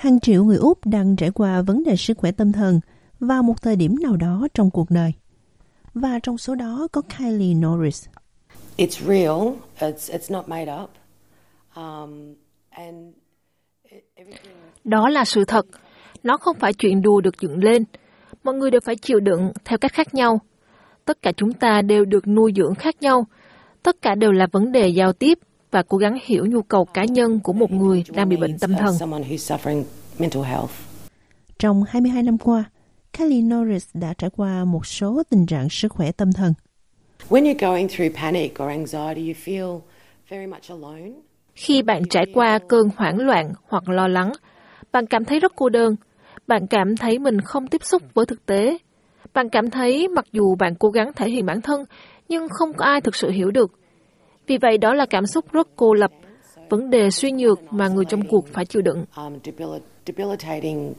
Hàng triệu người Úc đang trải qua vấn đề sức khỏe tâm thần vào một thời điểm nào đó trong cuộc đời. Và trong số đó có Kylie Norris. It's real. It's it's not made up. Um, and everything. Đó là sự thật. Nó không phải chuyện đùa được dựng lên. Mọi người đều phải chịu đựng theo cách khác nhau. Tất cả chúng ta đều được nuôi dưỡng khác nhau. Tất cả đều là vấn đề giao tiếp và cố gắng hiểu nhu cầu cá nhân của một người đang bị bệnh tâm thần. Trong 22 năm qua, Kylie Norris đã trải qua một số tình trạng sức khỏe tâm thần. When you're going through panic or anxiety, you feel very much alone. Khi bạn trải qua cơn hoảng loạn hoặc lo lắng, bạn cảm thấy rất cô đơn. Bạn cảm thấy mình không tiếp xúc với thực tế. Bạn cảm thấy mặc dù bạn cố gắng thể hiện bản thân, nhưng không có ai thực sự hiểu được. Vì vậy đó là cảm xúc rất cô lập, vấn đề suy nhược mà người trong cuộc phải chịu đựng. Um, debil- debilitating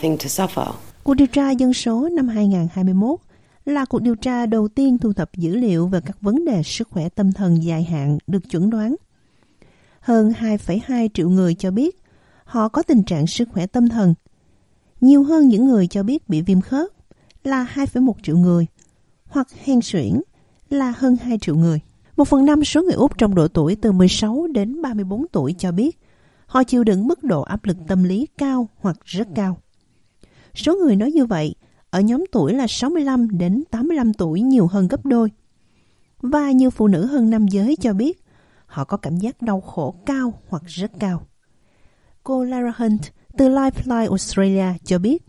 thing to suffer. Cuộc điều tra dân số năm 2021 là cuộc điều tra đầu tiên thu thập dữ liệu về các vấn đề sức khỏe tâm thần dài hạn được chuẩn đoán. Hơn 2,2 triệu người cho biết họ có tình trạng sức khỏe tâm thần. Nhiều hơn những người cho biết bị viêm khớp là 2,1 triệu người, hoặc hen suyễn là hơn 2 triệu người. Một phần năm số người Úc trong độ tuổi từ 16 đến 34 tuổi cho biết, họ chịu đựng mức độ áp lực tâm lý cao hoặc rất cao. Số người nói như vậy ở nhóm tuổi là 65 đến 85 tuổi nhiều hơn gấp đôi. Và nhiều phụ nữ hơn nam giới cho biết họ có cảm giác đau khổ cao hoặc rất cao. Cô Lara Hunt từ Lifeline Australia cho biết,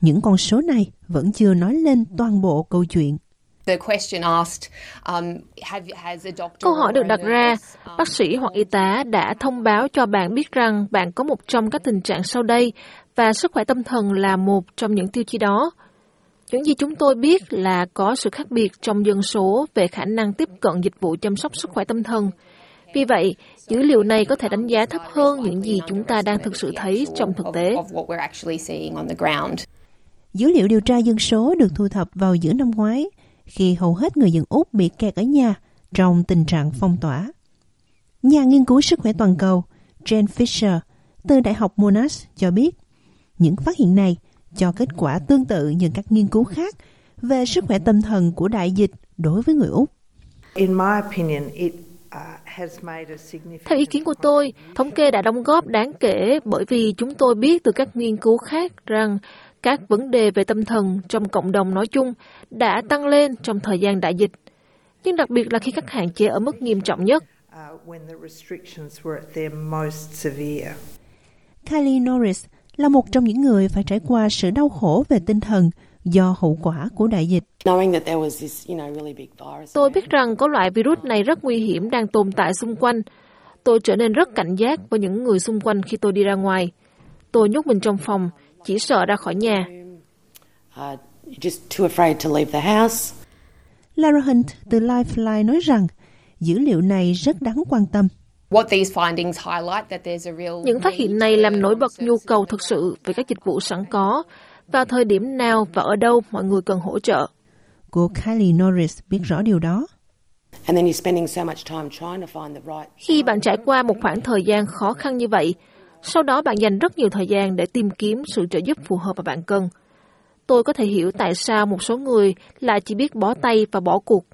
những con số này vẫn chưa nói lên toàn bộ câu chuyện. The question asked, um, have, has a doctor Câu hỏi được đặt ra, nurse, um, bác sĩ hoặc y tá đã thông báo cho bạn biết rằng bạn có một trong các tình trạng sau đây và sức khỏe tâm thần là một trong những tiêu chí đó. Những gì chúng tôi biết là có sự khác biệt trong dân số về khả năng tiếp cận dịch vụ chăm sóc sức khỏe tâm thần. Vì vậy, dữ liệu này có thể đánh giá thấp hơn những gì chúng ta đang thực sự thấy trong thực tế. of, of what we're actually seeing on the ground. Dữ liệu điều tra dân số được thu thập vào giữa năm ngoái khi hầu hết người dân Úc bị kẹt ở nhà trong tình trạng phong tỏa. Nhà nghiên cứu sức khỏe toàn cầu Jane Fisher từ Đại học Monash cho biết những phát hiện này cho kết quả tương tự như các nghiên cứu khác về sức khỏe tâm thần của đại dịch đối với người Úc. In my opinion, it uh, has made a significant Theo ý kiến của tôi, thống kê đã đóng góp đáng kể bởi vì chúng tôi biết từ các nghiên cứu khác rằng các vấn đề về tâm thần trong cộng đồng nói chung đã tăng lên trong thời gian đại dịch, nhưng đặc biệt là khi các hạn chế ở mức nghiêm trọng nhất. uh, when the restrictions were at their most severe. Kylie Norris là một trong những người phải trải qua sự đau khổ về tinh thần do hậu quả của đại dịch. Knowing that there was this, you know, really big virus. Tôi biết rằng có loại virus này rất nguy hiểm đang tồn tại xung quanh. Tôi trở nên rất cảnh giác với những người xung quanh khi tôi đi ra ngoài. Tôi nhốt mình trong phòng, chỉ sợ ra khỏi nhà. Uh, you're just too afraid to leave the house. Lara Hunt từ Lifeline nói rằng dữ liệu này rất đáng quan tâm. What these findings highlight that there's a real Những phát hiện này làm nổi bật nhu cầu thực sự về các dịch vụ sẵn có, vào thời điểm nào và ở đâu mọi người cần hỗ trợ. Cô Kylie Norris biết rõ điều đó. And then you're spending so much time trying to find the right. Khi bạn trải qua một khoảng thời gian khó khăn như vậy, sau đó bạn dành rất nhiều thời gian để tìm kiếm sự trợ giúp phù hợp mà bạn cần. Tôi có thể hiểu tại sao một số người lại chỉ biết bó tay và bỏ cuộc.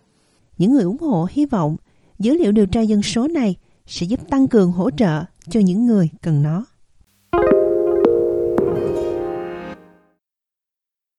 Những người ủng hộ hy vọng dữ liệu điều tra dân số này sẽ giúp tăng cường hỗ trợ cho những người cần nó.